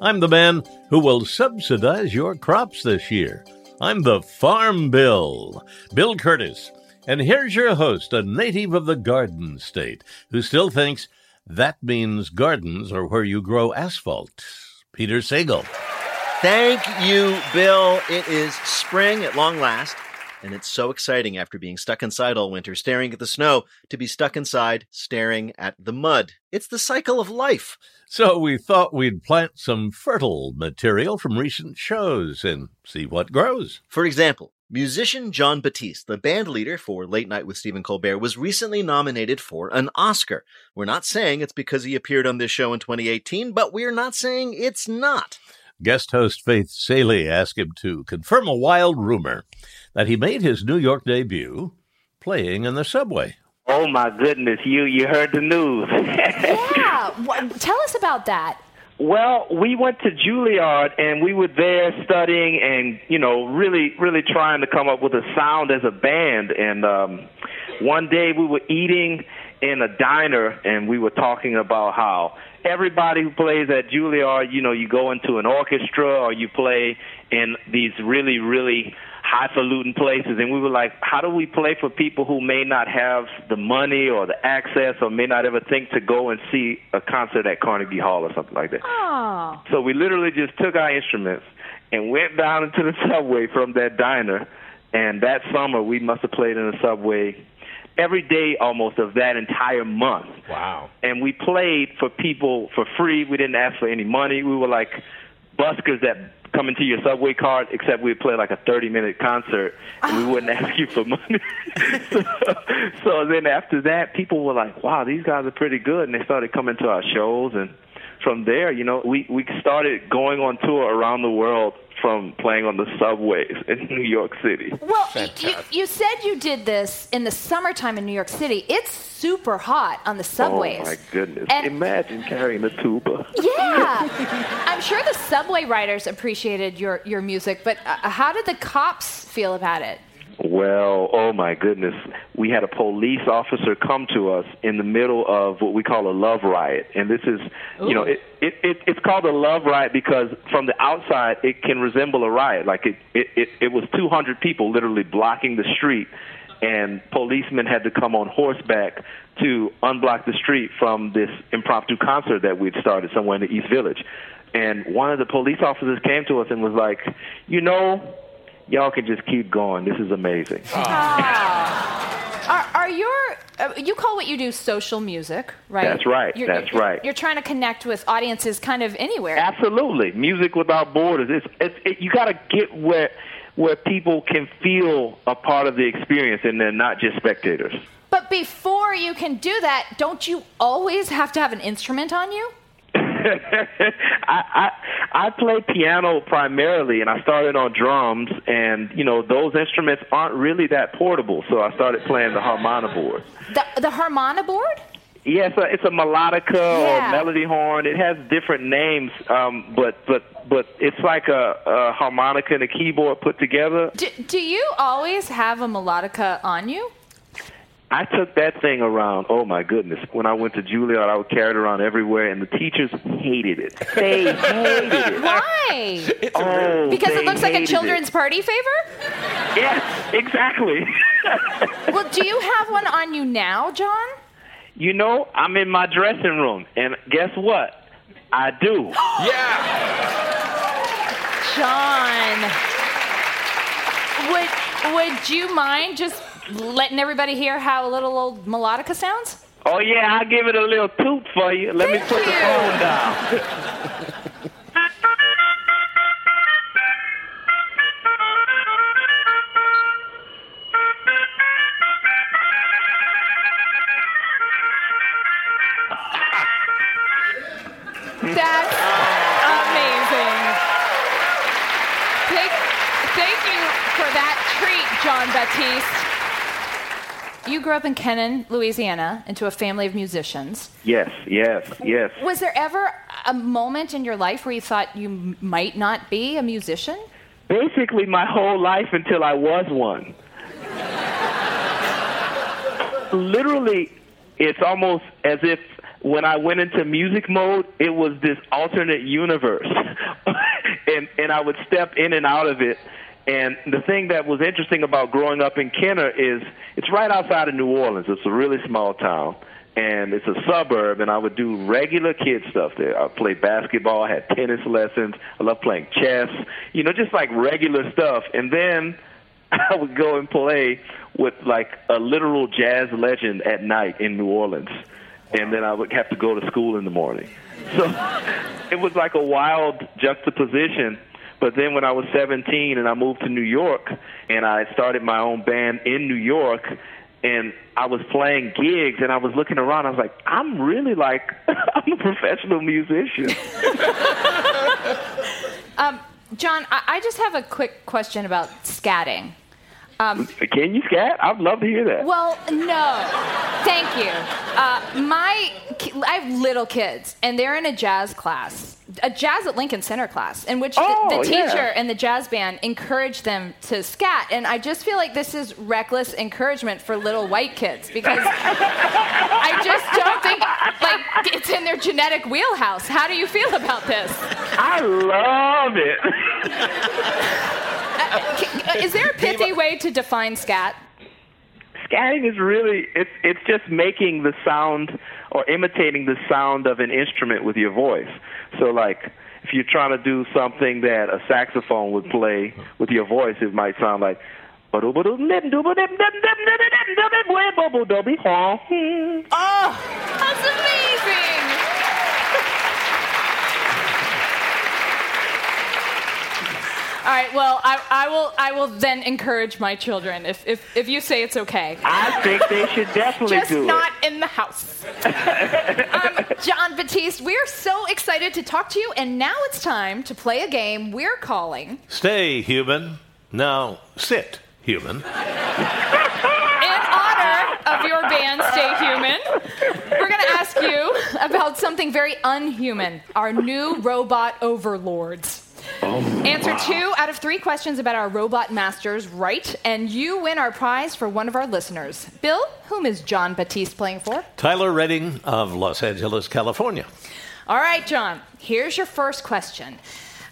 I'm the man who will subsidize your crops this year. I'm the Farm Bill, Bill Curtis. And here's your host, a native of the Garden State, who still thinks that means gardens are where you grow asphalt. Peter Sagal. Thank you, Bill. It is spring at long last, and it's so exciting after being stuck inside all winter staring at the snow to be stuck inside staring at the mud. It's the cycle of life. So we thought we'd plant some fertile material from recent shows and see what grows. For example, musician Jon Batiste, the band leader for Late Night with Stephen Colbert, was recently nominated for an Oscar. We're not saying it's because he appeared on this show in 2018, but we're not saying it's not. Guest host Faith Salie asked him to confirm a wild rumor that he made his New York debut playing in the subway. Oh my goodness, you you heard the news. yeah, what, tell us about that. Well, we went to Juilliard and we were there studying and you know really really trying to come up with a sound as a band. And um, one day we were eating in a diner and we were talking about how everybody who plays at Juilliard, you know, you go into an orchestra or you play in these really really highfalutin places, and we were like, how do we play for people who may not have the money or the access or may not ever think to go and see a concert at Carnegie Hall or something like that? Oh. So we literally just took our instruments and went down into the subway from that diner, and that summer we must have played in the subway every day almost of that entire month. Wow. And we played for people for free. We didn't ask for any money. We were like buskers that come into your subway card, except we'd play like a 30 minute concert and we wouldn't ah. ask you for money. so, so then after that, people were like, wow, these guys are pretty good. And they started coming to our shows. And from there, you know, we, we started going on tour around the world from playing on the subways in New York City. Well, you, you said you did this in the summertime in New York City. It's super hot on the subways. Oh my goodness! And- Imagine carrying a tuba. Yeah, I'm sure the subway riders appreciated your your music, but uh, how did the cops feel about it? Well, oh my goodness. We had a police officer come to us in the middle of what we call a love riot. And this is, you know, it, it, it, it's called a love riot because from the outside it can resemble a riot. Like it, it, it, it was 200 people literally blocking the street and policemen had to come on horseback to unblock the street from this impromptu concert that we'd started somewhere in the East Village. And one of the police officers came to us and was like, you know, y'all can just keep going. This is amazing. Are, are your uh, you call what you do social music, right? That's right, You're- that's you're- right. You're trying to connect with audiences kind of anywhere. Absolutely, music without borders. It's, it's it, you got to get where where people can feel a part of the experience and they're not just spectators. But before you can do that, don't you always have to have an instrument on you? I, I I play piano primarily, and I started on drums, and you know those instruments aren't really that portable, so I started playing the harmonica board. The the harmonica board? Yeah, it's a, it's a melodica Yeah. or melody horn. It has different names, um, but but but it's like a, a harmonica and a keyboard put together. Do, do you always have a melodica on you? I took that thing around. Oh my goodness! When I went to Juilliard, I would carry it around everywhere, and the teachers hated it. They hated it. Why? Oh, Because it looks like a children's It. party favor? Yes, exactly. Well, do you have one on you now, Jon? you know, I'm in my dressing room, and guess what? I do. Yeah. Jon. Would would you mind just letting everybody hear how a little old melodica sounds? Oh yeah, I'll give it a little toot for you. Let Thank me put you. the phone down. That's amazing. Thank, you for that treat, Jon grew up in Kenner, Louisiana, into a family of musicians. Yes, yes, yes. Was there ever a moment in your life where you thought you might not be a musician? Basically, my whole life until I was one. Literally, it's almost as if when I went into music mode, it was this alternate universe. and and I would step in and out of it. And the thing that was interesting about growing up in Kenner is it's right outside of New Orleans. It's a really small town and it's a suburb and I would do regular kid stuff there. I played basketball, I had tennis lessons, I loved playing chess, you know, just like regular stuff. And then I would go and play with like a literal jazz legend at night in New Orleans. And then I would have to go to school in the morning. So it was like a wild juxtaposition. But then when I was 17 and I moved to New York and I started my own band in New York and I was playing gigs and I was looking around, I was like, I'm really like, I'm a professional musician. Um, Jon, I-, I just have a quick question about scatting. Um, Can you scat? I'd love to hear that. well, no. Thank you. Uh, my, I have little kids, and they're in a jazz class, a jazz at Lincoln Center class, in which the, Oh, the yeah. teacher and the jazz band encourage them to scat. And I just feel like this is reckless encouragement for little white kids because I just don't think like it's in their genetic wheelhouse. How do you feel about this? I love it. Is there a pithy way to define scat? Scatting is really it's it's just making the sound or imitating the sound of an instrument with your voice. So like if you're trying to do something that a saxophone would play with your voice, it might sound like Oh, that's amazing! All right. Well, I, I will. I will then encourage my children if, if, if you say it's okay. I think they should definitely Just do not in the house. um, Jon Batiste, we're so excited to talk to you, and now it's time to play a game we're calling Stay human. Now sit human. in honor of your band, Stay Human. We're going to ask you about something very unhuman: our new robot overlords. Oh, Answer two out of three questions about our robot masters right, and you win our prize for one of our listeners. Bill, whom is Jon Batiste playing for? Tyler Redding of Los Angeles, California. All right, Jon, here's your first question.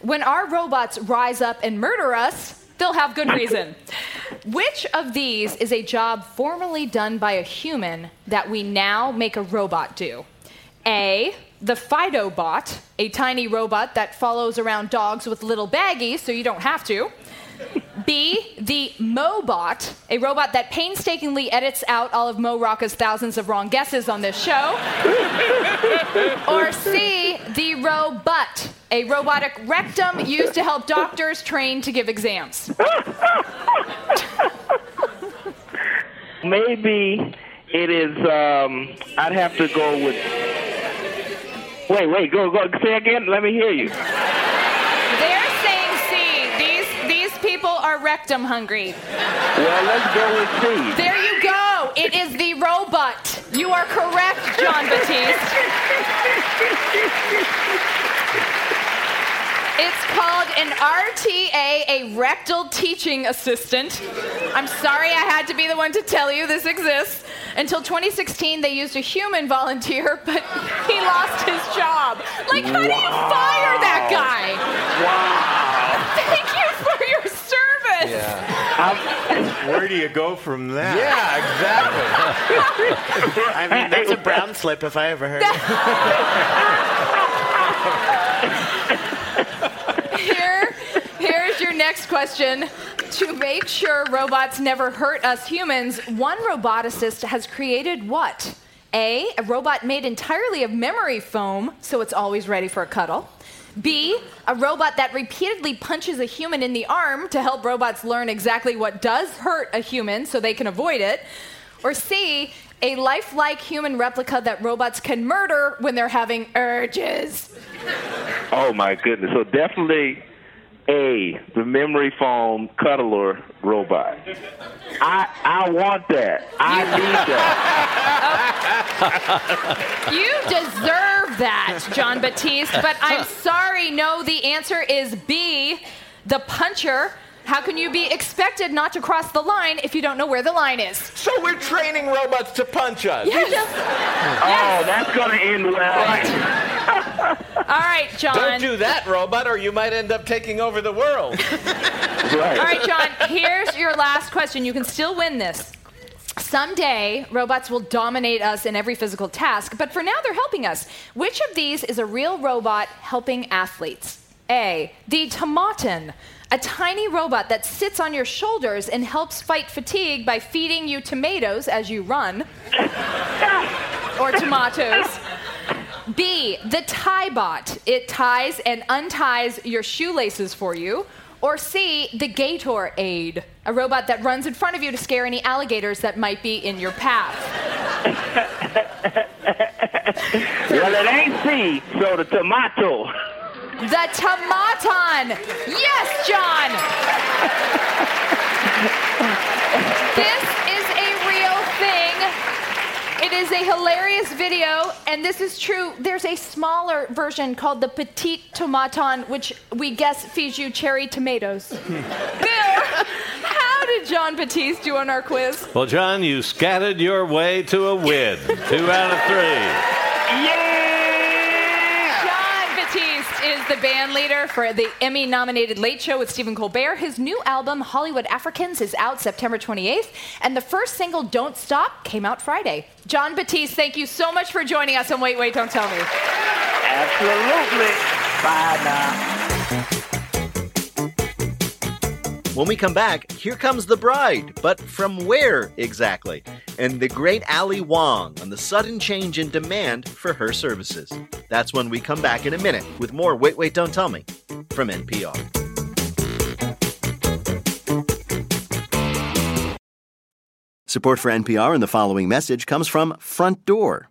When our robots rise up and murder us, they'll have good reason. Which of these is a job formerly done by a human that we now make a robot do? A, the Fidobot, a tiny robot that follows around dogs with little baggies so you don't have to. B, the Mobot, a robot that painstakingly edits out all of Mo Rocca's thousands of wrong guesses on this show. or C, the Robot, a robotic rectum used to help doctors train to give exams. Maybe it is. Um, I'd have to go with. Wait, wait, go, go. Say again. Let me hear you. They're saying C. These these people are rectum hungry. Well, let's go with C. There you go. It is the robot. You are correct, Jon Batiste. It's called an RTA, a rectal teaching assistant. I'm sorry I had to be the one to tell you this exists. Until 2016, they used a human volunteer, but he lost his job. Like, how do you fire that guy? Wow. Thank you for your service. Yeah. Where do you go from that? Yeah, exactly. I mean, that's a brown slip if I ever heard it. Here, here's your next question. To make sure robots never hurt us humans, one roboticist has created what? A, a robot made entirely of memory foam, so it's always ready for a cuddle. B, a robot that repeatedly punches a human in the arm to help robots learn exactly what does hurt a human so they can avoid it. Or C, a lifelike human replica that robots can murder when they're having urges. Oh my goodness. So definitely A, the memory foam cuddler robot. I I want that. I need that. You deserve that, Jon Batiste, but I'm sorry, no, the answer is B, the puncher. How can you be expected not to cross the line if you don't know where the line is? So we're training robots to punch us. Yes. Oh, that's gonna end well. All right, Jon. Don't do that, robot, or you might end up taking over the world. Right. All right, Jon, here's your last question. You can still win this. Someday, robots will dominate us in every physical task, but for now, they're helping us. Which of these is a real robot helping athletes? A. The Tomaton, a tiny robot that sits on your shoulders and helps fight fatigue by feeding you tomatoes as you run, or tomatoes. B. The tie bot. It ties and unties your shoelaces for you. Or C. The Gator Aid, a robot that runs in front of you to scare any alligators that might be in your path. Well, it ain't C, so the tomato. The Tomaton! Yes, Jon! this is a real thing. It is a hilarious video, and this is true. There's a smaller version called the Petite Tomaton, which we guess feeds you cherry tomatoes. Bill, how did Jon Batiste do on our quiz? Well, Jon, you scattered your way to a win. Two out of three. The band leader for the Emmy nominated Late Show with Stephen Colbert. His new album, Hollywood Africans, is out September 28th, and the first single, Don't Stop, came out Friday. Jon Batiste, thank you so much for joining us on Wait, Wait, Don't Tell Me. Absolutely. Bye now. When we come back, here comes the bride, but from where exactly? And the great Ali Wong on the sudden change in demand for her services. That's when we come back in a minute with more Wait, Wait, Don't Tell Me from NPR. Support for NPR and the following message comes from Front Door.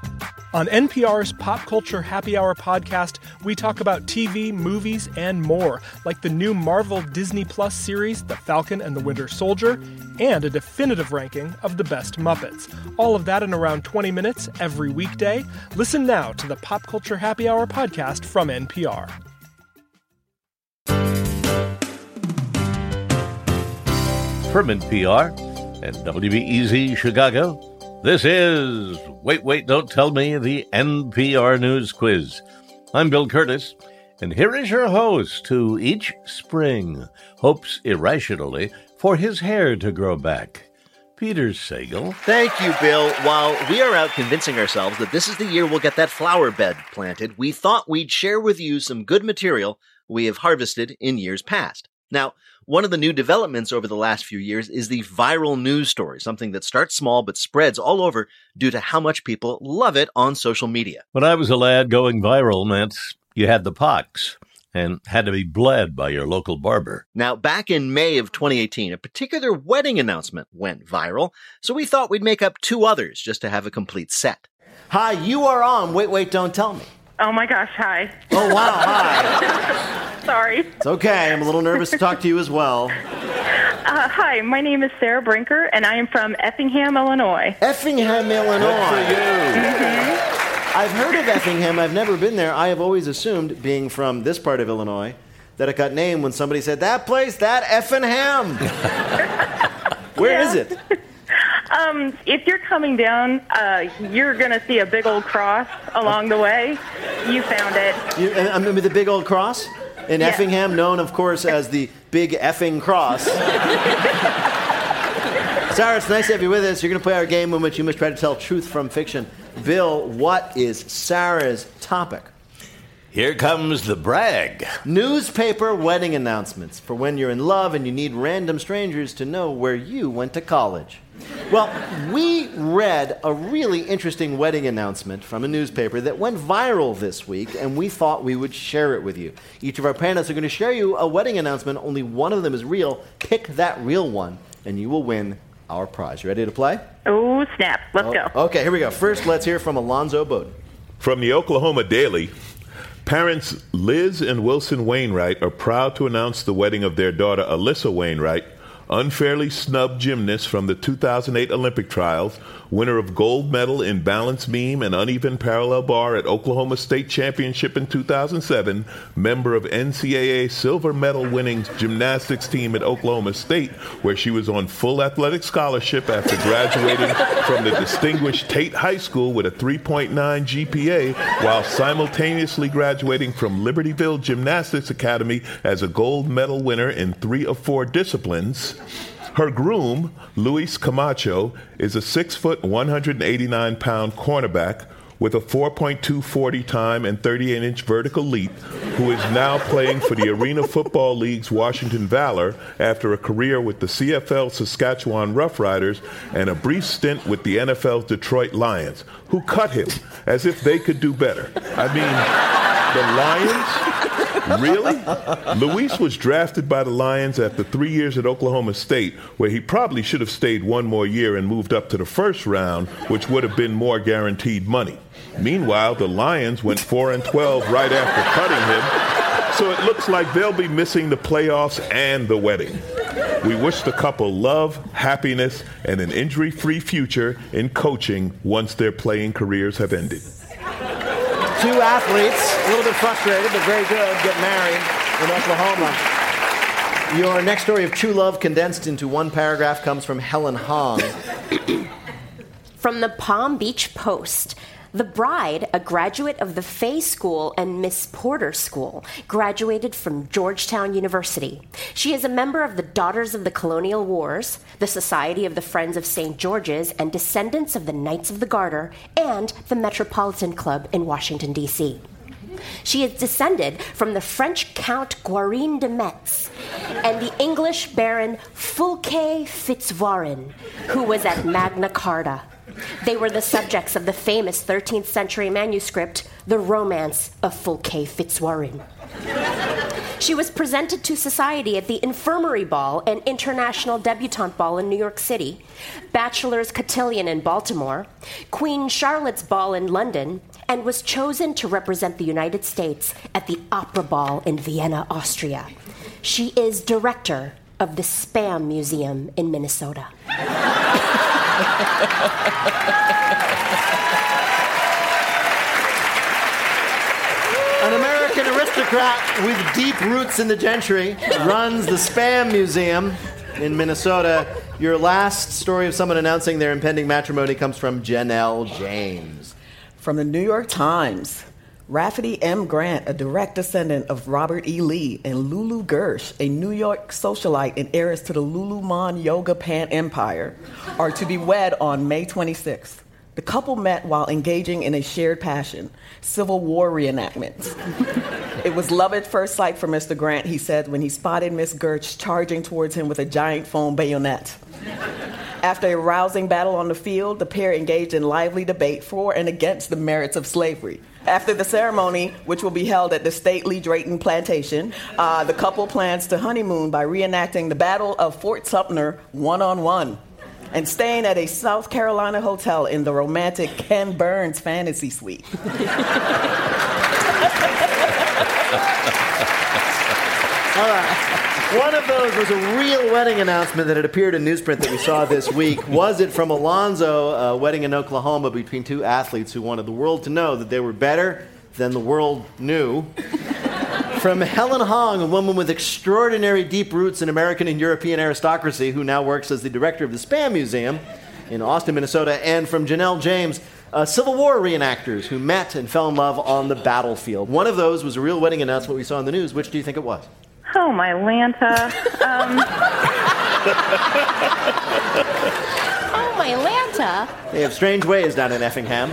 On NPR's Pop Culture Happy Hour podcast, we talk about TV, movies, and more, like the new Marvel Disney Plus series, The Falcon and the Winter Soldier, and a definitive ranking of the best Muppets. All of that in around 20 minutes every weekday. Listen now to the Pop Culture Happy Hour podcast from NPR. From NPR and WBEZ Chicago, this is Wait, Wait, Don't Tell Me, the NPR News Quiz. I'm Bill Curtis, and here is your host who each spring hopes irrationally for his hair to grow back. Peter Sagal. Thank you, Bill. While we are out convincing ourselves that this is the year we'll get that flower bed planted, we thought we'd share with you some good material we have harvested in years past. Now, one of the new developments over the last few years is the viral news story, something that starts small but spreads all over due to how much people love it on social media. When I was a lad, going viral meant you had the pox and had to be bled by your local barber. Now, back in May of 2018, a particular wedding announcement went viral, so we thought we'd make up two others just to have a complete set. Hi, you are on Wait, Wait, Don't Tell Me. Oh my gosh, hi. Oh, wow, hi. Sorry. It's okay. I'm a little nervous to talk to you as well. Uh, hi, my name is Sarah Brinker, and I am from Effingham, Illinois. Effingham, Illinois. Good for you. I've heard of Effingham. I've never been there. I have always assumed, being from this part of Illinois, that it got named when somebody said, that place, that Effingham. Where is it? Um, if you're coming down, uh, you're going to see a big old cross along the way. You found it. You, I mean, the big old cross in Yeah. Effingham, known, of course, as the Big Effing Cross. Sarah, it's nice to have you with us. You're going to play our game in which you must try to tell truth from fiction. Bill, what is Sarah's topic? Here comes the brag. Newspaper wedding announcements for when you're in love and you need random strangers to know where you went to college. Well, we read a really interesting wedding announcement from a newspaper that went viral this week, and we thought we would share it with you. Each of our panelists are going to share you a wedding announcement. Only one of them is real. Pick that real one, and you will win our prize. You ready to play? Oh, snap. Let's Oh, go. Okay, here we go. First, let's hear from Alonzo Bowden. From the Oklahoma Daily, parents Liz and Wilson Wainwright are proud to announce the wedding of their daughter Alyssa Wainwright, unfairly snubbed gymnast from the 2008 Olympic trials, winner of gold medal in balance beam and uneven parallel bar at Oklahoma State Championship in 2007, member of NCAA silver medal winning gymnastics team at Oklahoma State, where she was on full athletic scholarship after graduating from the distinguished Tate High School with a 3.9 GPA, while simultaneously graduating from Libertyville Gymnastics Academy as a gold medal winner in three of four disciplines. Her groom, Luis Camacho, is a 6 foot, 189 pound cornerback with a 4.240 time and 38 inch vertical leap, who is now playing for the Arena Football League's Washington Valor after a career with the CFL Saskatchewan Roughriders and a brief stint with the NFL's Detroit Lions, who cut him as if they could do better. I mean, the Lions? Really? Luis was drafted by the Lions after three years at Oklahoma State, where he probably should have stayed one more year and moved up to the first round, which would have been more guaranteed money. Meanwhile, the Lions went 4 and 12 right after cutting him, so it looks like they'll be missing the playoffs and the wedding. We wish the couple love, happiness, and an injury free future in coaching once their playing careers have ended. Two athletes, a little bit frustrated, but very good, get married in Oklahoma. Your next story of true love condensed into one paragraph comes from Helen Hong. From the Palm Beach Post. The bride, a graduate of the Fay School and Miss Porter School, graduated from Georgetown University. She is a member of the Daughters of the Colonial Wars, the Society of the Friends of St. George's, and descendants of the Knights of the Garter, and the Metropolitan Club in Washington, D.C. She is descended from the French Count Guarin de Metz and the English Baron Fulke Fitzwarren, who was at Magna Carta. They were the subjects of the famous 13th century manuscript, The Romance of Fulke Fitzwarren. She was presented to society at the Infirmary Ball and International Debutante Ball in New York City, Bachelor's Cotillion in Baltimore, Queen Charlotte's Ball in London, and was chosen to represent the United States at the Opera Ball in Vienna, Austria. She is director of the Spam Museum in Minnesota. An American aristocrat with deep roots in the gentry runs the Spam Museum in Minnesota. Your last story of someone announcing their impending matrimony comes from Janelle James. From the New York Times. Rafferty M. Grant, a direct descendant of Robert E. Lee, and Lulu Gersh, a New York socialite and heiress to the Lululemon Yoga Pant Empire, are to be wed on May 26th. The couple met while engaging in a shared passion Civil War reenactments. it was love at first sight for Mr. Grant, he said, when he spotted Miss Gersh charging towards him with a giant foam bayonet. After a rousing battle on the field, the pair engaged in lively debate for and against the merits of slavery. After the ceremony, which will be held at the stately Drayton Plantation, uh, the couple plans to honeymoon by reenacting the Battle of Fort Sumter one on one and staying at a South Carolina hotel in the romantic Ken Burns fantasy suite. All right. One of those was a real wedding announcement that had appeared in newsprint that we saw this week. Was it from Alonzo, a wedding in Oklahoma between two athletes who wanted the world to know that they were better than the world knew? From Helen Hong, a woman with extraordinary deep roots in American and European aristocracy, who now works as the director of the Spam Museum in Austin, Minnesota. And from Janelle James, uh, Civil War reenactors who met and fell in love on the battlefield. One of those was a real wedding announcement we saw in the news. Which do you think it was? Oh, my Lanta. Um, Oh, my Lanta. They have strange ways down in Effingham.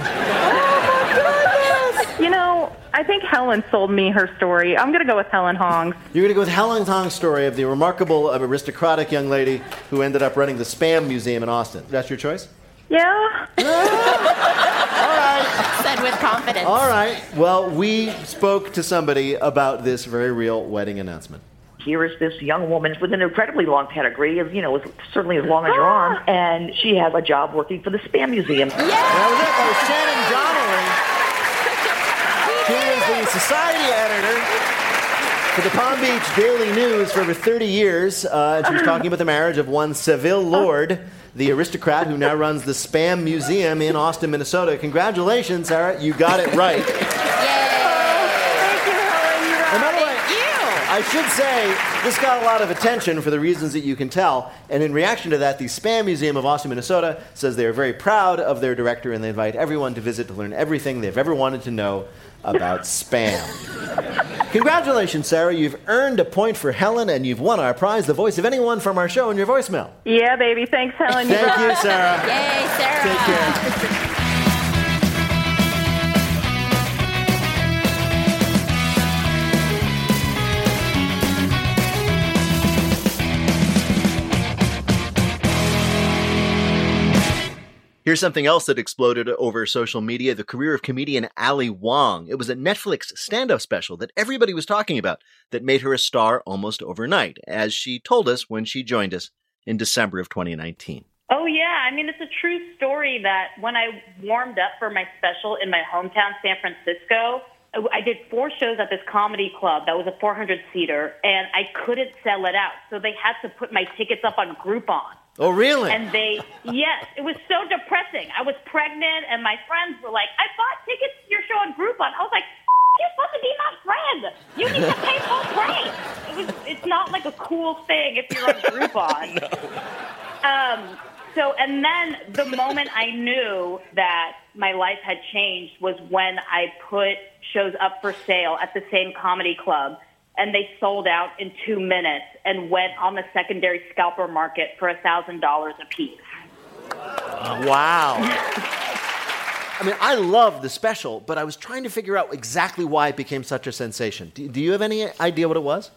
you know, know, I think Helen sold me her story. I'm going to go with Helen Hong's. You're going to go with Helen Hong's story of the remarkable, uh, aristocratic young lady who ended up running the Spam Museum in Austin. That's your choice? Yeah. All right. Said with confidence. All right. Well, we spoke to somebody about this very real wedding announcement. Here is this young woman with an incredibly long pedigree, of you know, certainly as long as your arm, and she has a job working for the Spam Museum. That was it. That was Shannon Donnelly. She is the society editor for the Palm Beach Daily News for over 30 years. Uh, and she was talking about the marriage of one Savile Lord, the aristocrat who now runs the Spam Museum in Austin, Minnesota. Congratulations, Sarah. You got it right. And by the way, I should say this got a lot of attention for the reasons that you can tell. And in reaction to that, the Spam Museum of Austin, Minnesota says they are very proud of their director and they invite everyone to visit to learn everything they've ever wanted to know about spam. Congratulations, Sarah. You've earned a point for Helen and you've won our prize, the voice of anyone from our show in your voicemail. Yeah, baby. Thanks, Helen. Thank rock. you, Sarah. Yay, Sarah. Take care. Here's something else that exploded over social media the career of comedian Ali Wong. It was a Netflix stand up special that everybody was talking about that made her a star almost overnight, as she told us when she joined us in December of 2019. Oh, yeah. I mean, it's a true story that when I warmed up for my special in my hometown, San Francisco, I did four shows at this comedy club that was a 400 seater, and I couldn't sell it out. So they had to put my tickets up on Groupon. Oh, really? And they, yes, it was so depressing. I was pregnant, and my friends were like, I bought tickets to your show on Groupon. I was like, you're supposed to be my friend. You need to pay full price. It was, it's not like a cool thing if you're on Groupon. Um, so, and then the moment I knew that my life had changed was when I put shows up for sale at the same comedy club, and they sold out in two minutes and went on the secondary scalper market for a thousand dollars a piece. Wow. I mean, I love the special, but I was trying to figure out exactly why it became such a sensation. Do, do you have any idea what it was?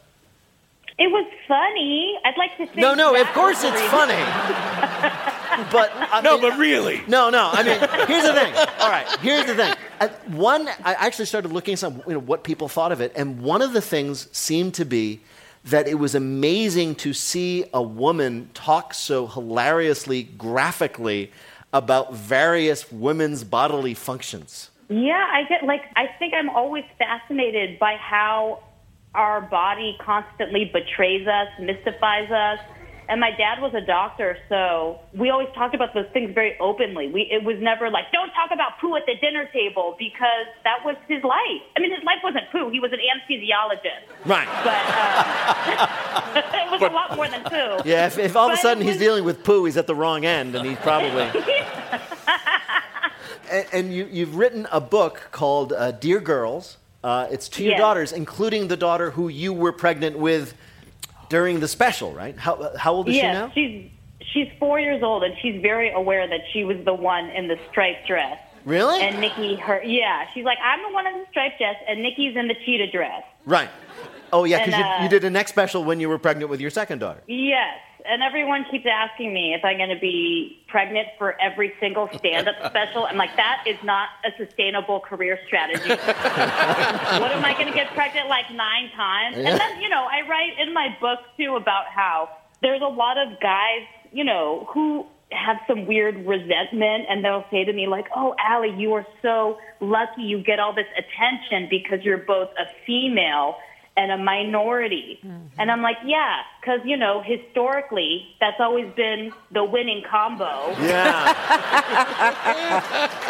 It was funny. I'd like to think. No, no, of course it's funny. but I No, mean- but really. No, no. I mean, here's the thing. All right, here's the thing. One, I actually started looking at some, you know, what people thought of it, and one of the things seemed to be that it was amazing to see a woman talk so hilariously, graphically about various women's bodily functions. Yeah, I get like I think I'm always fascinated by how our body constantly betrays us, mystifies us. And my dad was a doctor, so we always talked about those things very openly. We it was never like don't talk about poo at the dinner table because that was his life. I mean, his life wasn't poo. He was an anesthesiologist, Right. but uh, it was a lot more than poo. Yeah, if, if all of a sudden it he's dealing with poo, he's at the wrong end, and he's probably. and and you, you've written a book called uh, Dear Girls. Uh, it's to your Yes. daughters, including the daughter who you were pregnant with during the special, right? How, how old is yes, she now? she's she's four years old, and she's very aware that she was the one in the striped dress. Really? And Nikki, her yeah, she's like, I'm the one in the striped dress, and Nikki's in the cheetah dress. Right. Oh, yeah, because And, you, uh, you did a next special when you were pregnant with your second daughter. Yes, and everyone keeps asking me if I'm going to be pregnant for every single stand-up special. I'm like, that is not a sustainable career strategy. what am I going to get pregnant like nine times? Yeah. And then, you know, I write in my book too about how there's a lot of guys, you know, who have some weird resentment and they'll say to me like, "Oh, Ali, you are so lucky you get all this attention because you're both a female and a minority." And I'm like, "Yeah, cuz you know, historically, that's always been the winning combo." Yeah.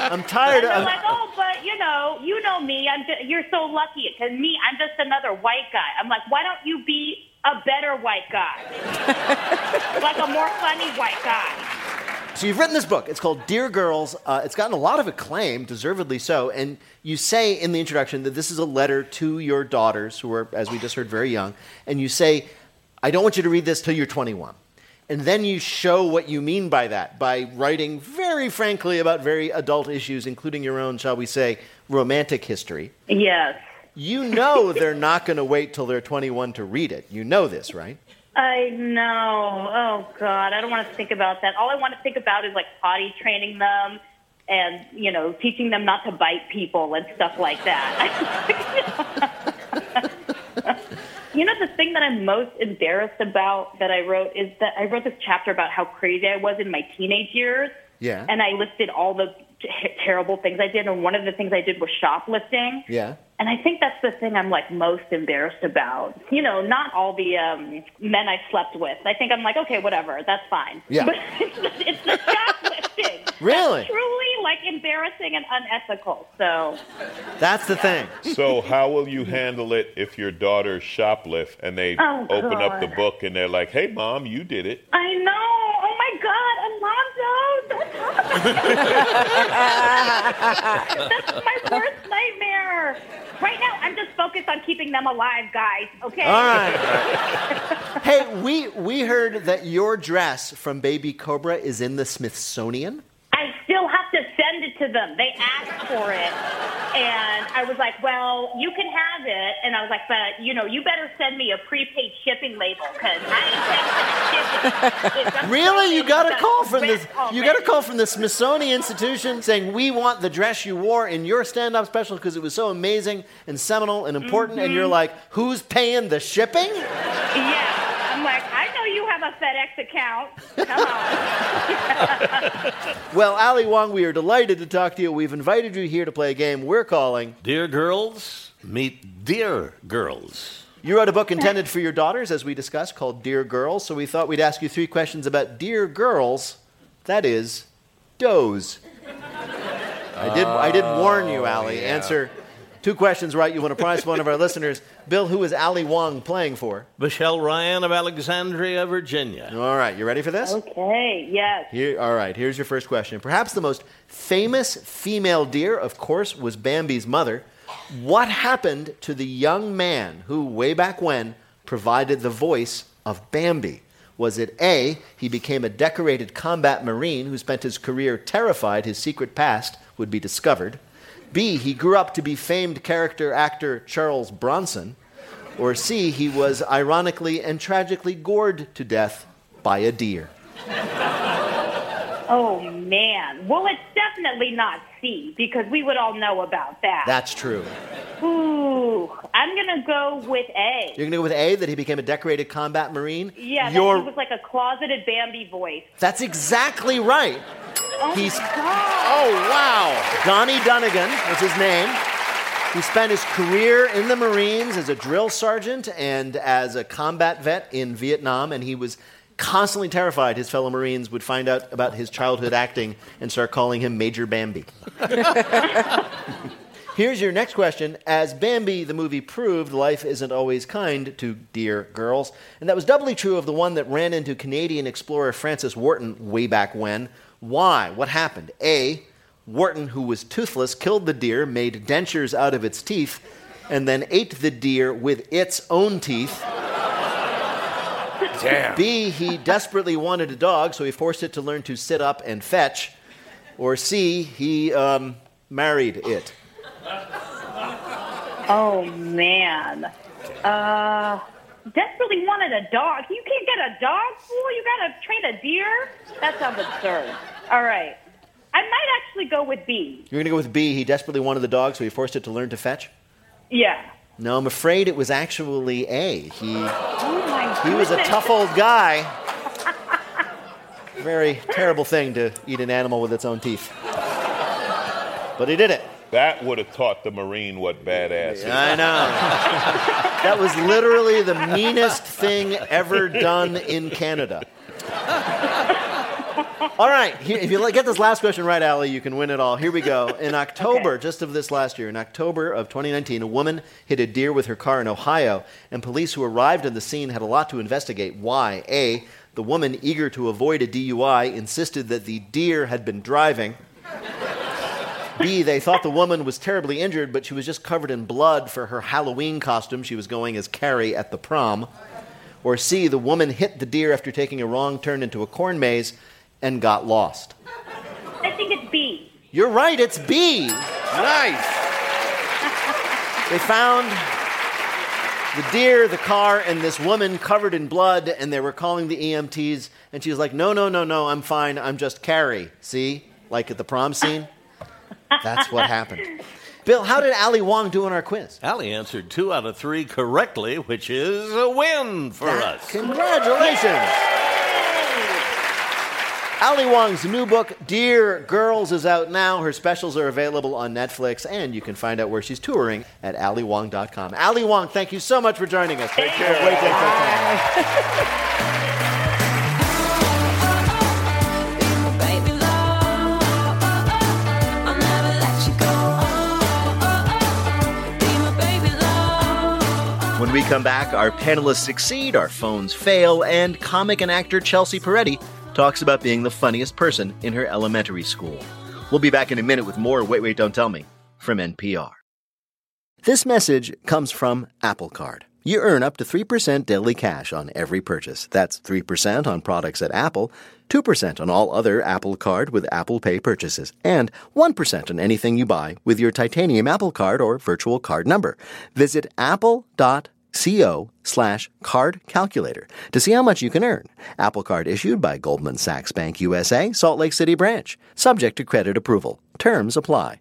I'm tired and they're of. like, "Oh, but you know, you know me. I'm just, you're so lucky cuz me, I'm just another white guy." I'm like, "Why don't you be a better white guy?" like a more funny white guy. So you've written this book. It's called Dear Girls. Uh, it's gotten a lot of acclaim, deservedly so. And you say in the introduction that this is a letter to your daughters, who are, as we just heard, very young. And you say, I don't want you to read this till you're 21. and then you show what you mean by that by writing very frankly about very adult issues, including your own, shall we say, romantic history. Yes. You know they're not going to wait till they're 21 to read it. You know this, right? I know. Oh God, I don't want to think about that. All I want to think about is like potty training them and you know teaching them not to bite people and stuff like that. you know the thing that I'm most embarrassed about that I wrote is that I wrote this chapter about how crazy I was in my teenage years. Yeah. And I listed all the terrible things I did, and one of the things I did was shoplifting. Yeah. And I think that's the thing I'm like most embarrassed about. You know, not all the um, men I slept with. I think I'm like, okay, whatever, that's fine. Yeah. But it's the, it's the shoplifting. Really? That's truly like embarrassing and unethical. So That's the thing. So how will you handle it if your daughter shoplift and they Oh, open up the book and they're like, "Hey, mom, you did it." I know. Oh my God, Alonzo, don't talk about That's my worst nightmare. Right now, I'm just focused on keeping them alive, guys. Okay. All right. hey, we we heard that your dress from Baby Cobra is in the Smithsonian. I still have to send it to them. They asked for it. And I was like, well, you can have it. And I was like, but, you know, you better send me a prepaid shipping label because I ain't paying for the shipping. Really? You got a call from the rest you got a call from the Smithsonian Institution saying we want the dress you wore in your stand-up special because it was so amazing and seminal and important and you're mm-hmm. like, "Who's paying the shipping?" Yeah. I'm like, I know you have a FedEx account. Come on. Well, Ali Wong, we are delighted to talk to you. We've invited you here to play a game we're calling Dear Girls Meet Dear Girls. You wrote a book intended for your daughters, as we discussed, called Dear Girls. So we thought we'd ask you three questions about Dear Girls. That is, does. I did. I did oh, warn you, Ali. yeah. Answer two questions right. You want to prize one of our listeners. Bill, who is Ali Wong playing for? Michelle Ryan of Alexandria, Virginia. All right, you ready for this? Okay, yes. Here, all right, here's your first question. Perhaps the most famous female deer, of course, was Bambi's mother. What happened to the young man who, way back when, provided the voice of Bambi? Was it A, he became a decorated combat marine who spent his career terrified his secret past would be discovered? B, he grew up to be famed character actor Charles Bronson? Or C, he was ironically and tragically gored to death by a deer? Oh, man. Well, it's definitely not C because we would all know about that. That's true. Ooh, I'm going to go with A. You're going to go with A, that he became a decorated combat marine? Yeah, that he was like a closeted Bambi voice. That's exactly right. Oh, He's, oh, wow. Donnie Dunagan was his name. He spent his career in the Marines as a drill sergeant and as a combat vet in Vietnam, and he was constantly terrified his fellow Marines would find out about his childhood acting and start calling him Major Bambi. Here's your next question. As Bambi, the movie, proved, life isn't always kind to dear girls. And that was doubly true of the one that ran into Canadian explorer Francis Wharton way back when. Why? What happened? A. Wharton, who was toothless, killed the deer, made dentures out of its teeth, and then ate the deer with its own teeth. Damn. B, he desperately wanted a dog, so he forced it to learn to sit up and fetch. Or C, he um, married it. Oh, man. Uh, desperately wanted a dog. You can't get a dog, fool. You got to train a deer? That sounds absurd. All right. I might actually go with B. You're going to go with B, he desperately wanted the dog, so he forced it to learn to fetch? Yeah. No, I'm afraid it was actually A. He, Oh, my he was a tough old guy. Very terrible thing to eat an animal with its own teeth. But he did it. That would have taught the Marine what badass is. I know. That was literally the meanest thing ever done in Canada. All right, here, if you get this last question right, Ali, you can win it all. Here we go. In October, just of this last year, in October of 2019, a woman hit a deer with her car in Ohio, and police who arrived on the scene had a lot to investigate. Why? A, the woman, eager to avoid a DUI, insisted that the deer had been driving. B, they thought the woman was terribly injured, but she was just covered in blood for her Halloween costume. She was going as Carrie at the prom. Or C, the woman hit the deer after taking a wrong turn into a corn maze and got lost? I think it's B. You're right, it's B. Nice. They found the deer, the car, and this woman covered in blood, and they were calling the EMTs, and she was like, No, no, no, no, I'm fine. I'm just Carrie. See? Like at the prom scene? That's what happened. Bill, how did Ali Wong do in our quiz? Ali answered two out of three correctly, which is a win for us. Congratulations. Ali Wong's new book, Dear Girls, is out now. Her specials are available on Netflix, and you can find out where she's touring at aliwong.com. Ali Wong, thank you so much for joining us. Take care. Wait, wait, wait, wait. When we come back, our panelists succeed, our phones fail, and comic and actor Chelsea Peretti talks about being the funniest person in her elementary school. We'll be back in a minute with more Wait, Wait, Don't Tell Me from NPR. This message comes from Apple Card. You earn up to 3% daily cash on every purchase. That's 3% on products at Apple, 2% on all other Apple Card with Apple Pay purchases, and 1% on anything you buy with your titanium Apple Card or virtual card number. Visit apple.co slash card calculator to see how much you can earn. Apple Card issued by Goldman Sachs Bank USA, Salt Lake City branch. Subject to credit approval. Terms apply.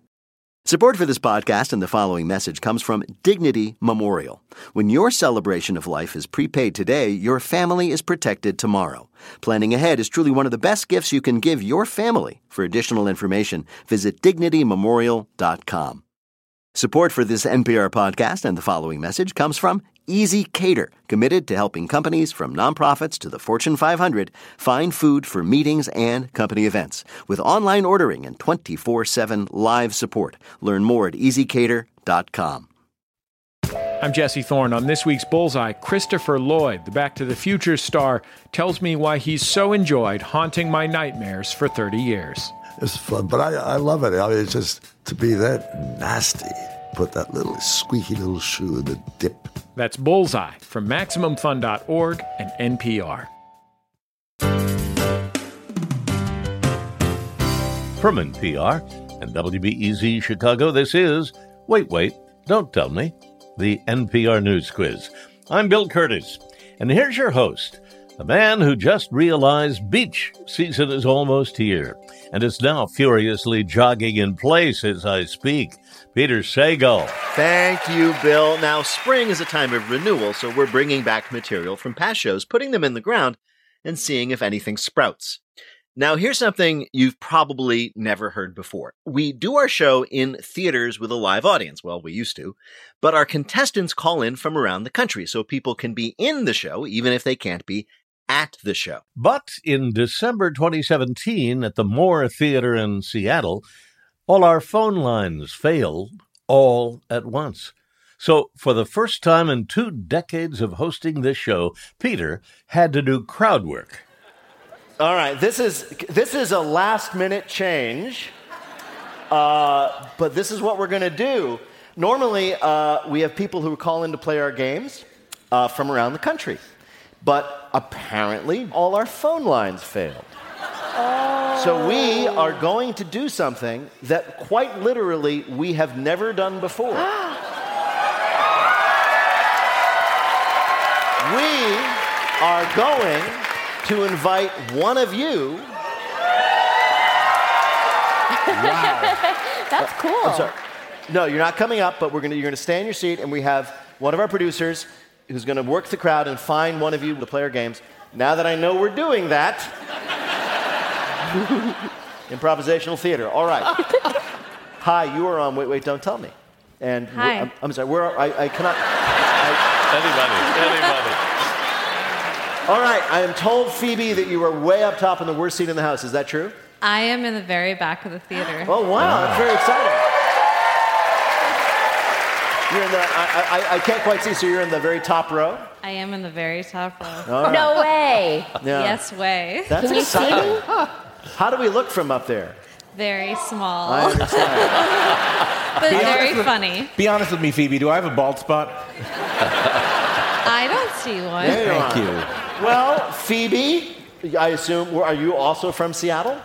Support for this podcast and the following message comes from Dignity Memorial. When your celebration of life is prepaid today, your family is protected tomorrow. Planning ahead is truly one of the best gifts you can give your family. For additional information, visit dignitymemorial.com. Support for this NPR podcast and the following message comes from ezCater, committed to helping companies from nonprofits to the Fortune 500 find food for meetings and company events. With online ordering and 24 7 live support. Learn more at ezcater.com. I'm Jesse Thorne. On this week's Bullseye, Christopher Lloyd, the Back to the Future star, tells me why he's so enjoyed haunting my nightmares for 30 years. It's fun, but I, I love it. I mean, it's just to be that nasty. Put that little squeaky little shoe in the dip. That's Bullseye from MaximumFun.org and NPR. From NPR and WBEZ Chicago, this is Wait, Wait, Don't Tell Me, the NPR News Quiz. I'm Bill Kurtis, and here's your host, a man who just realized beach season is almost here and is now furiously jogging in place as I speak. Peter Sagal. Thank you, Bill. Now, spring is a time of renewal, so we're bringing back material from past shows, putting them in the ground, and seeing if anything sprouts. Now, here's something you've probably never heard before. We do our show in theaters with a live audience. Well, we used to, but our contestants call in from around the country so people can be in the show even if they can't be at the show. But in December 2017 at the Moore Theater in Seattle, all our phone lines failed all at once. So, for the first time in two decades of hosting this show, Peter had to do crowd work. All right, this is this is a last minute change, uh, but this is what we're going to do. Normally, uh, we have people who call in to play our games uh, from around the country, but apparently, all our phone lines failed. So we are going to do something that quite literally we have never done before. we are going to invite one of you. Wow. That's uh, cool. I'm sorry. No, you're not coming up, but we're gonna, you're going to stay in your seat, and we have one of our producers who's going to work the crowd and find one of you to play our games. Now that I know we're doing that, improvisational theater. All right. Hi, you are on Wait, Wait, Don't Tell Me. And Hi. I'm, I'm sorry, we're, I, I cannot. Anybody, anybody. All right, I am told, Phoebe, that you are way up top in the worst seat in the house. Is that true? I am in the very back of the theater. Oh, wow, that's very exciting. You're in the, I, I, I can't quite see, so you're in the very top row? I am in the very top row. All right. No way. Yeah. Yes way. That's Can you see exciting. me? How do we look from up there? Very small. I understand. but Be very honest with- funny. Be honest with me, Phoebe. Do I have a bald spot? I don't see one. Thank you. Well, Phoebe, I assume, are you also from Seattle?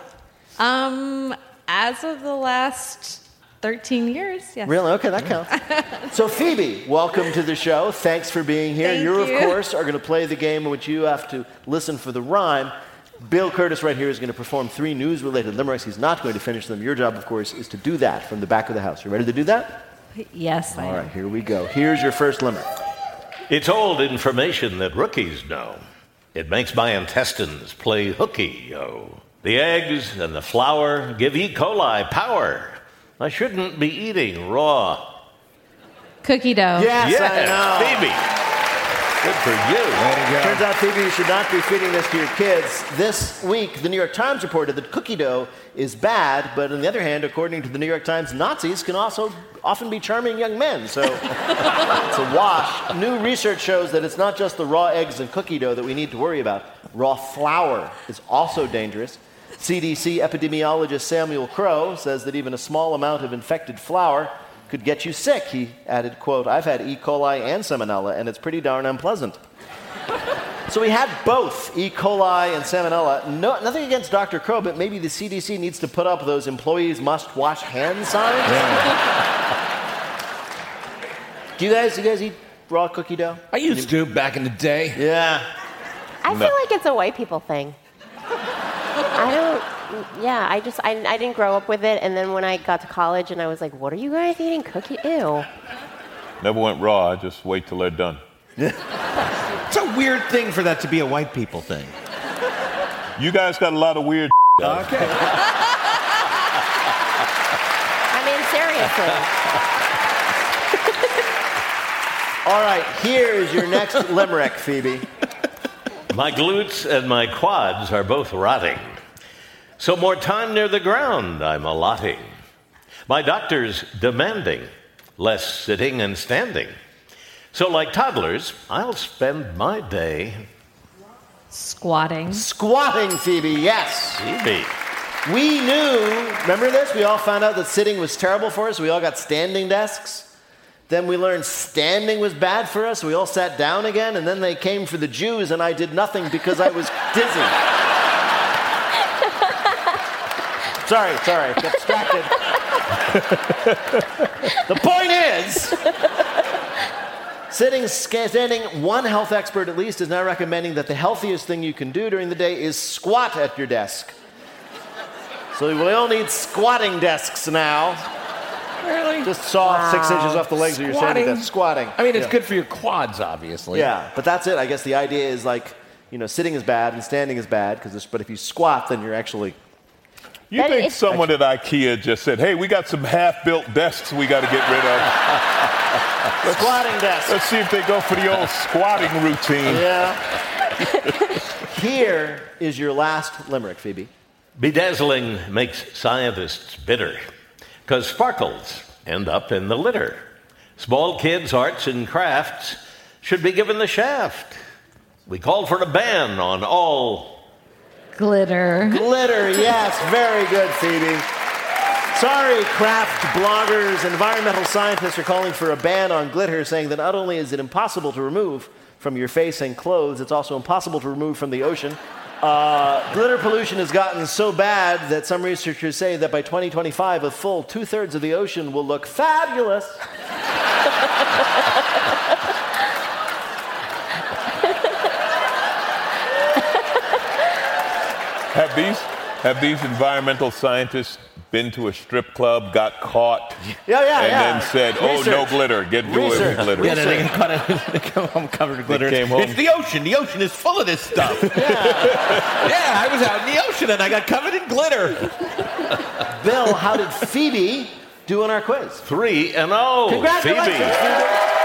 Um, as of the last 13 years, yes. Really? Okay, that counts. so, Phoebe, welcome to the show. Thanks for being here. Thank you, you. of course, are going to play the game in which you have to listen for the rhyme. Bill Kurtis, right here, is going to perform three news related limericks. He's not going to finish them. Your job, of course, is to do that from the back of the house. You ready to do that? Yes, I All am. right, here we go. Here's your first limerick. It's old information that rookies know. It makes my intestines play hooky, yo. The eggs and the flour give E. coli power. I shouldn't be eating raw. Cookie dough. Yes, yeah, I know. Phoebe. Good for you. Turns out, Phoebe, you should not be feeding this to your kids. This week, the New York Times reported that cookie dough is bad, but on the other hand, according to the New York Times, Nazis can also often be charming young men. So it's a wash. New research shows that it's not just the raw eggs and cookie dough that we need to worry about. Raw flour is also dangerous. CDC epidemiologist Samuel Crowe says that even a small amount of infected flour could get you sick. He added, quote, I've had E. coli and salmonella, and it's pretty darn unpleasant. So we had both E. coli and salmonella. No, nothing against Dr. Crowe, but maybe the CDC needs to put up those employees must wash hands signs. do you guys, do you guys eat raw cookie dough? I used to back in the day. Yeah. I No. feel like it's a white people thing. I don't. Yeah, I just I, I didn't grow up with it, and then when I got to college, and I was like, "What are you guys eating? Cookie? Ew." Never went raw. I just wait till they're done. It's a weird thing for that to be a white people thing. You guys got a lot of weird. Okay. I mean, seriously. All right, here's your next limerick, Phoebe. My glutes and my quads are both rotting. So more time near the ground I'm allotting. My doctor's demanding less sitting and standing. So, like toddlers, I'll spend my day Squatting. Squatting, Phoebe, yes. Phoebe. We knew, remember this? We all found out that sitting was terrible for us. We all got standing desks. Then we learned standing was bad for us. We all sat down again, and then they came for the Jews, and I did nothing because I was dizzy. sorry, sorry, got distracted. the point is, sitting, standing, one health expert at least is now recommending that the healthiest thing you can do during the day is squat at your desk. So we all need squatting desks now. Really? Just saw six inches off the legs of your standing Squatting? desk. Squatting. I mean, it's Yeah. good for your quads, obviously. Yeah, but that's it. I guess the idea is like, you know, sitting is bad and standing is bad because, but if you squat, then you're actually. You That think is- someone at IKEA just said, "Hey, we got some half-built desks we got to get rid of." squatting desks. Let's see if they go for the old squatting routine. Yeah. Here is your last limerick, Phoebe. Bedazzling makes scientists bitter, because sparkles end up in the litter. Small kids' arts and crafts should be given the shaft. We call for a ban on all Glitter. Glitter, yes, very good, Phoebe. Sorry, craft bloggers, environmental scientists are calling for a ban on glitter, saying that not only is it impossible to remove from your face and clothes, it's also impossible to remove from the ocean. Uh, glitter pollution has gotten so bad that some researchers say that by 2025, a full two thirds of the ocean will look fabulous. Have these have these environmental scientists been to a strip club, got caught, Yeah, yeah, and yeah. then said, "Oh, no glitter. Get rid of Research. glitter." Yeah, then they get caught out- they come home covered in glitter. came home. It's the ocean. The ocean is full of this stuff. yeah. I was out in the ocean and I got covered in glitter. Bill, how did Phoebe do in our quiz? three and oh, Congratulations, Phoebe. Phoebe.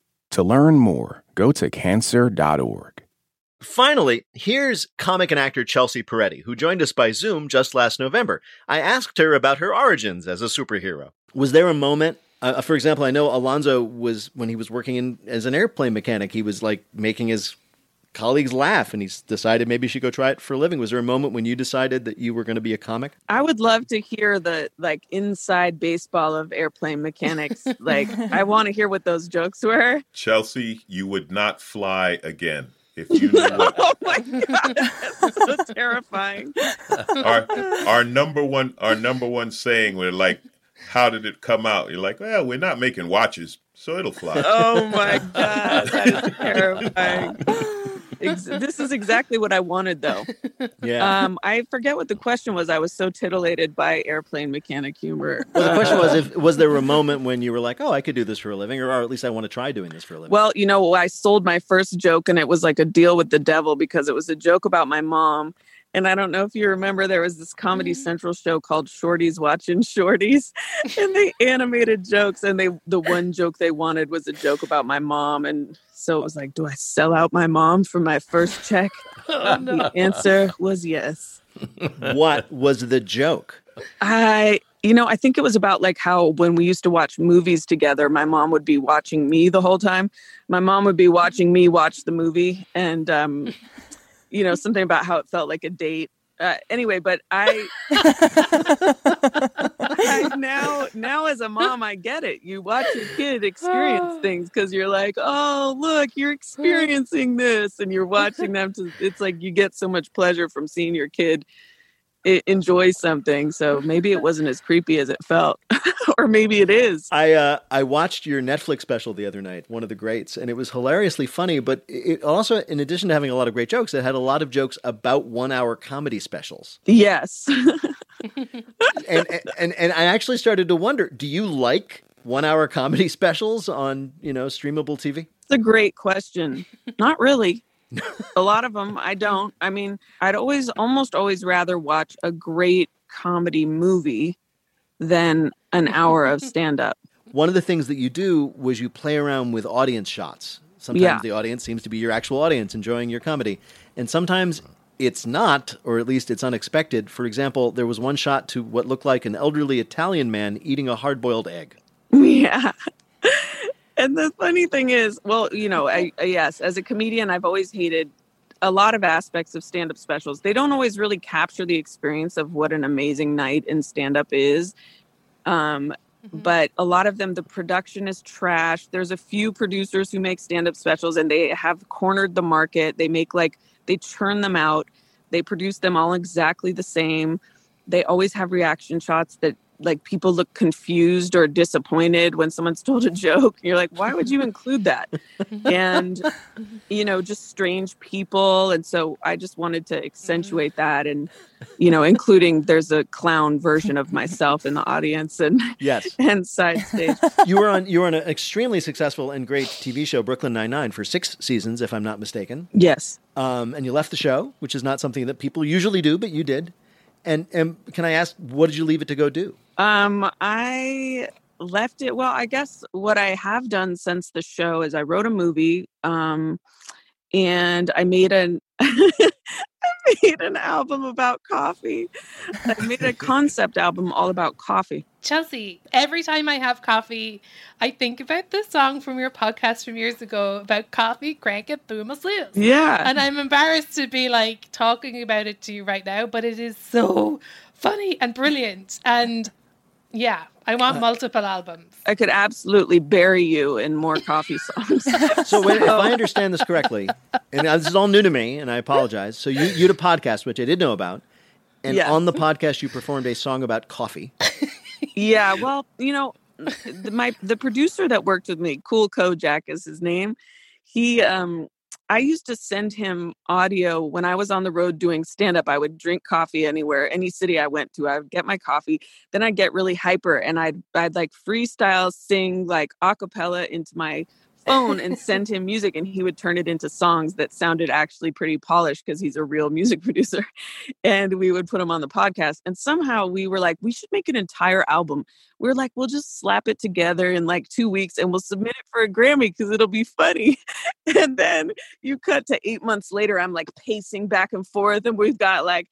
To learn more, go to cancer.org. Finally, here's comic and actor Chelsea Peretti, who joined us by Zoom just last November. I asked her about her origins as a superhero. Was there a moment uh, for example, I know Alonzo was when he was working in as an airplane mechanic, he was like making his colleagues laugh and he's decided maybe he should go try it for a living. Was there a moment when you decided that you were going to be a comic? I would love to hear the like inside baseball of airplane mechanics. like I want to hear what those jokes were. Chelsea, you would not fly again. If you knew what oh my god, that's so terrifying. our our number one our number one saying we're like how did it come out? You're like, well, we're not making watches, so it'll fly. Oh my god, that is terrifying. Ex- this is exactly what I wanted, though. Yeah. Um, I forget what the question was. I was so titillated by airplane mechanic humor. Well, the question was, if was there a moment when you were like, "Oh, I could do this for a living," or, or at least I want to try doing this for a living? Well, you know, I sold my first joke, and it was like a deal with the devil because it was a joke about my mom. And I don't know if you remember, there was this Comedy Central show called Shorties Watching Shorties, and they animated jokes. And they the one joke they wanted was a joke about my mom, and so it was like, do I sell out my mom for my first check? Oh, no. The answer was yes. what was the joke? I, you know, I think it was about like how when we used to watch movies together, my mom would be watching me the whole time. My mom would be watching me watch the movie, and um, you know, something about how it felt like a date. Uh, anyway, but I, I now now as a mom, I get it. You watch your kid experience things because you're like, oh look, you're experiencing this, and you're watching them. To it's like you get so much pleasure from seeing your kid enjoy something. So maybe it wasn't as creepy as it felt, or maybe it is. I uh, I watched your Netflix special the other night, one of the greats, and it was hilariously funny. But it also, in addition to having a lot of great jokes, it had a lot of jokes about one-hour comedy specials. Yes. and, and and I actually started to wonder: Do you like one-hour comedy specials on you know streamable TV? It's a great question. Not really. A lot of them I don't. I mean, I'd always almost always rather watch a great comedy movie than an hour of stand up. One of the things that you do was you play around with audience shots. Sometimes Yeah. the audience seems to be your actual audience enjoying your comedy, and sometimes it's not, or at least it's unexpected. For example, there was one shot to what looked like an elderly Italian man eating a hard-boiled egg. Yeah. And the funny thing is, well, you know, I, I- yes, as a comedian, I've always hated a lot of aspects of stand up specials. They don't always really capture the experience of what an amazing night in stand up is. Um, But a lot of them, the production is trash. There's a few producers who make stand up specials and they have cornered the market. They make like, they churn them out, they produce them all exactly the same. They always have reaction shots that like people look confused or disappointed when someone's told a joke. You're like, why would you include that? and you know, just strange people. And so I just wanted to accentuate that and you know, including there's a clown version of myself in the audience and Yes. and side stage. you were on you were on an extremely successful and great TV show, Brooklyn Nine Nine, for six seasons, if I'm not mistaken. Yes. Um, and you left the show, which is not something that people usually do, but you did. And and can I ask, what did you leave it to go do? Um, I left it. Well, I guess what I have done since the show is I wrote a movie, um, and I made an I made an album about coffee. I made a concept album all about coffee. Chelsea, every time I have coffee, I think about this song from your podcast from years ago about coffee, crank it through my sleeves. Yeah. And I'm embarrassed to be like talking about it to you right now, but it is so funny and brilliant. And yeah, I want multiple albums. I could absolutely bury you in more coffee songs. So, wait, if I understand this correctly, and this is all new to me, and I apologize. So, you you had a podcast which I did know about, and Yes. on the podcast you performed a song about coffee. yeah, well, you know, the, my the producer that worked with me, Kool Kojak is his name. He um I used to send him audio when I was on the road doing stand up. I would drink coffee anywhere, any city I went to. I would get my coffee. Then I'd get really hyper and I'd I'd like freestyle sing like a cappella into my phone and send him music and he would turn it into songs that sounded actually pretty polished because he's a real music producer and we would put him on the podcast and somehow we were like we should make an entire album. We are like we'll just slap it together in like two weeks and we'll submit it for a grammy because it'll be funny. And then you cut to eight months later i'm like pacing back and forth and we've got like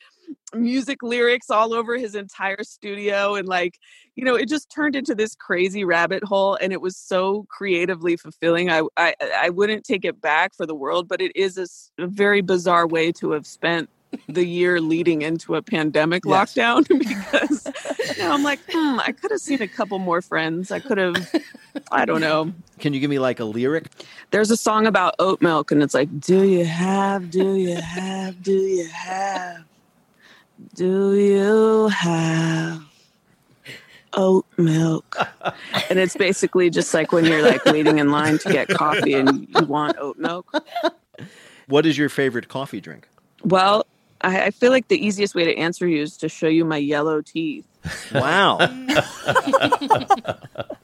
music lyrics all over his entire studio and like you know it just turned into this crazy rabbit hole and it was so creatively fulfilling i i, I wouldn't take it back for the world but it is a, a very bizarre way to have spent the year leading into a pandemic yes. lockdown because you know, I'm like, hmm, I could have seen a couple more friends. I could have, I don't know. Can you give me like a lyric? There's a song about oat milk, and it's like, Do you have, do you have, do you have, do you have oat milk? and it's basically just like when you're like waiting in line to get coffee and you want oat milk. What is your favorite coffee drink? Well, I, I feel like the easiest way to answer you is to show you my yellow teeth. Wow.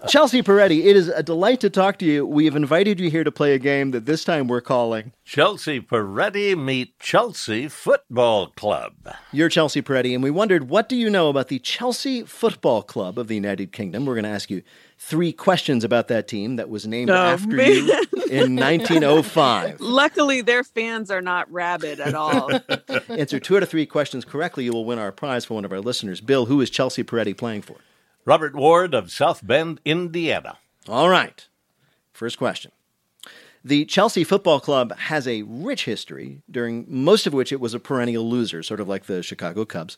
Chelsea Peretti, it is a delight to talk to you. We have invited you here to play a game that this time we're calling Chelsea Peretti Meet Chelsea Football Club. You're Chelsea Peretti, and we wondered what do you know about the Chelsea Football Club of the United Kingdom? We're going to ask you three questions about that team that was named oh, after man. you in 1905. Luckily, their fans are not rabid at all. Answer two out of three questions correctly, you will win our prize for one of our listeners. Bill, who is Chelsea Peretti playing for? Robert Ward of South Bend, Indiana. All right. First question. The Chelsea Football Club has a rich history, during most of which it was a perennial loser, sort of like the Chicago Cubs.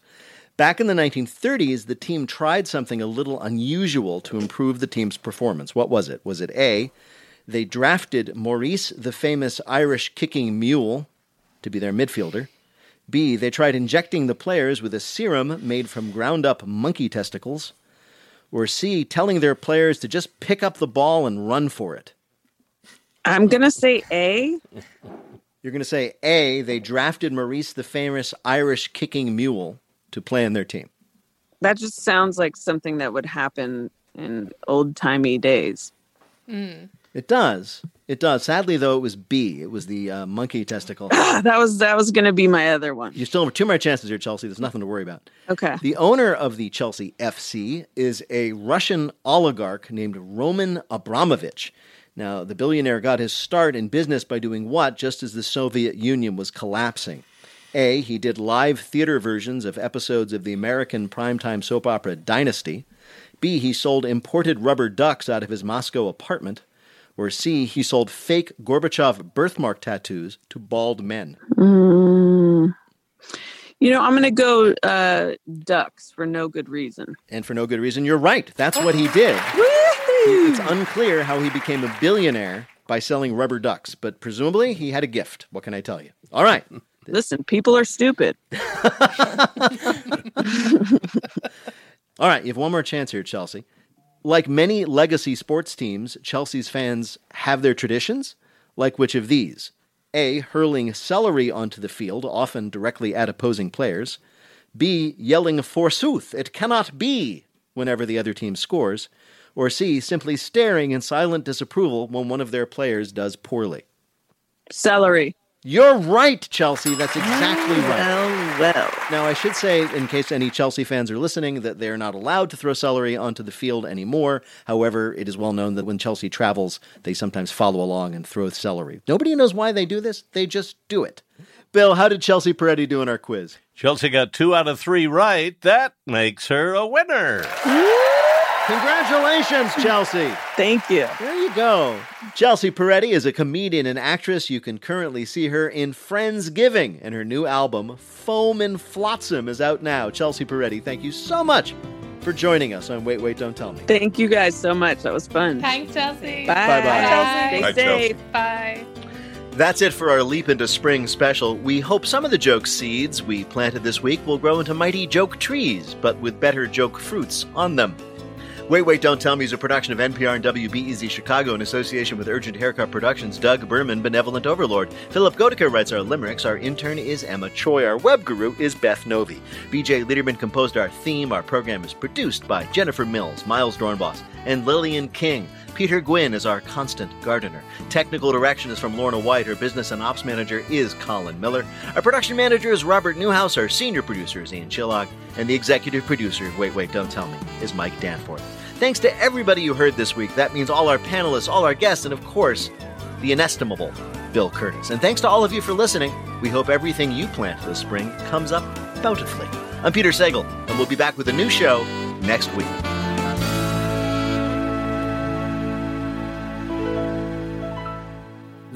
Back in the 1930s, the team tried something a little unusual to improve the team's performance. What was it? Was it A, they drafted Maurice, the famous Irish kicking mule, to be their midfielder? B, they tried injecting the players with a serum made from ground up monkey testicles? Or C, telling their players to just pick up the ball and run for it? I'm going to say A. You're going to say A, they drafted Maurice, the famous Irish kicking mule to play in their team. That just sounds like something that would happen in old timey days. Mm. It does. It does. Sadly, though, it was B. It was the uh, monkey testicle. that was that was going to be my other one. You still have two more chances here, Chelsea. There's nothing to worry about. Okay. The owner of the Chelsea FC is a Russian oligarch named Roman Abramovich. Now, the billionaire got his start in business by doing what just as the Soviet Union was collapsing? A. He did live theater versions of episodes of the American primetime soap opera Dynasty. B. He sold imported rubber ducks out of his Moscow apartment. Or C. He sold fake Gorbachev birthmark tattoos to bald men. Mm. You know, I'm going to go uh, ducks for no good reason. And for no good reason, you're right. That's what he did. It's unclear how he became a billionaire by selling rubber ducks, but presumably he had a gift. What can I tell you? All right. Listen, people are stupid. All right, you have one more chance here, Chelsea. Like many legacy sports teams, Chelsea's fans have their traditions. Like which of these? A. Hurling celery onto the field, often directly at opposing players. B. Yelling, Forsooth, it cannot be, whenever the other team scores. Or C. Simply staring in silent disapproval when one of their players does poorly. Celery. You're right, Chelsea. That's exactly right. Well, well. Now, I should say, in case any Chelsea fans are listening, that they're not allowed to throw celery onto the field anymore. However, it is well known that when Chelsea travels, they sometimes follow along and throw celery. Nobody knows why they do this, they just do it. Bill, how did Chelsea Peretti do in our quiz? Chelsea got two out of three right. That makes her a winner. Congratulations, Chelsea. Thank you. There you go. Chelsea Peretti is a comedian and actress. You can currently see her in Friendsgiving, and her new album, Foam and Flotsam, is out now. Chelsea Peretti, thank you so much for joining us on Wait, Wait, Don't Tell Me. Thank you guys so much. That was fun. Thanks, Chelsea. Bye. Bye-bye. Stay Bye, safe. Chelsea. Bye. That's it for our Leap into Spring special. We hope some of the joke seeds we planted this week will grow into mighty joke trees, but with better joke fruits on them. Wait, Wait, Don't Tell Me is a production of NPR and WBEZ Chicago in association with Urgent Haircut Productions, Doug Berman, Benevolent Overlord. Philipp Goedicke writes our limericks. Our intern is Emma Choi. Our web guru is Beth Novey. BJ Leiderman composed our theme. Our program is produced by Jennifer Mills, Miles Doornbos, and Lillian King. Peter Gwinn is our constant gardener. Technical direction is from Lorna White. Our business and ops manager is Colin Miller. Our production manager is Robert Newhouse. Our senior producer is Ian Chillag. And the executive producer, wait, wait, don't tell me, is Mike Danforth. Thanks to everybody you heard this week. That means all our panelists, all our guests, and of course, the inestimable Bill Kurtis. And thanks to all of you for listening. We hope everything you plant this spring comes up bountifully. I'm Peter Sagal, and we'll be back with a new show next week.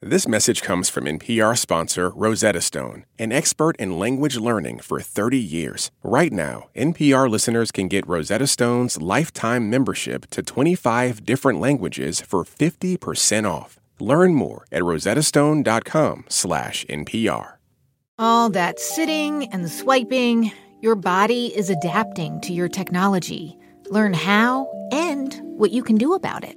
This message comes from NPR sponsor Rosetta Stone, an expert in language learning for 30 years. Right now, NPR listeners can get Rosetta Stone's lifetime membership to 25 different languages for 50% off. Learn more at rosettastone.com/npr. All that sitting and swiping, your body is adapting to your technology. Learn how and what you can do about it.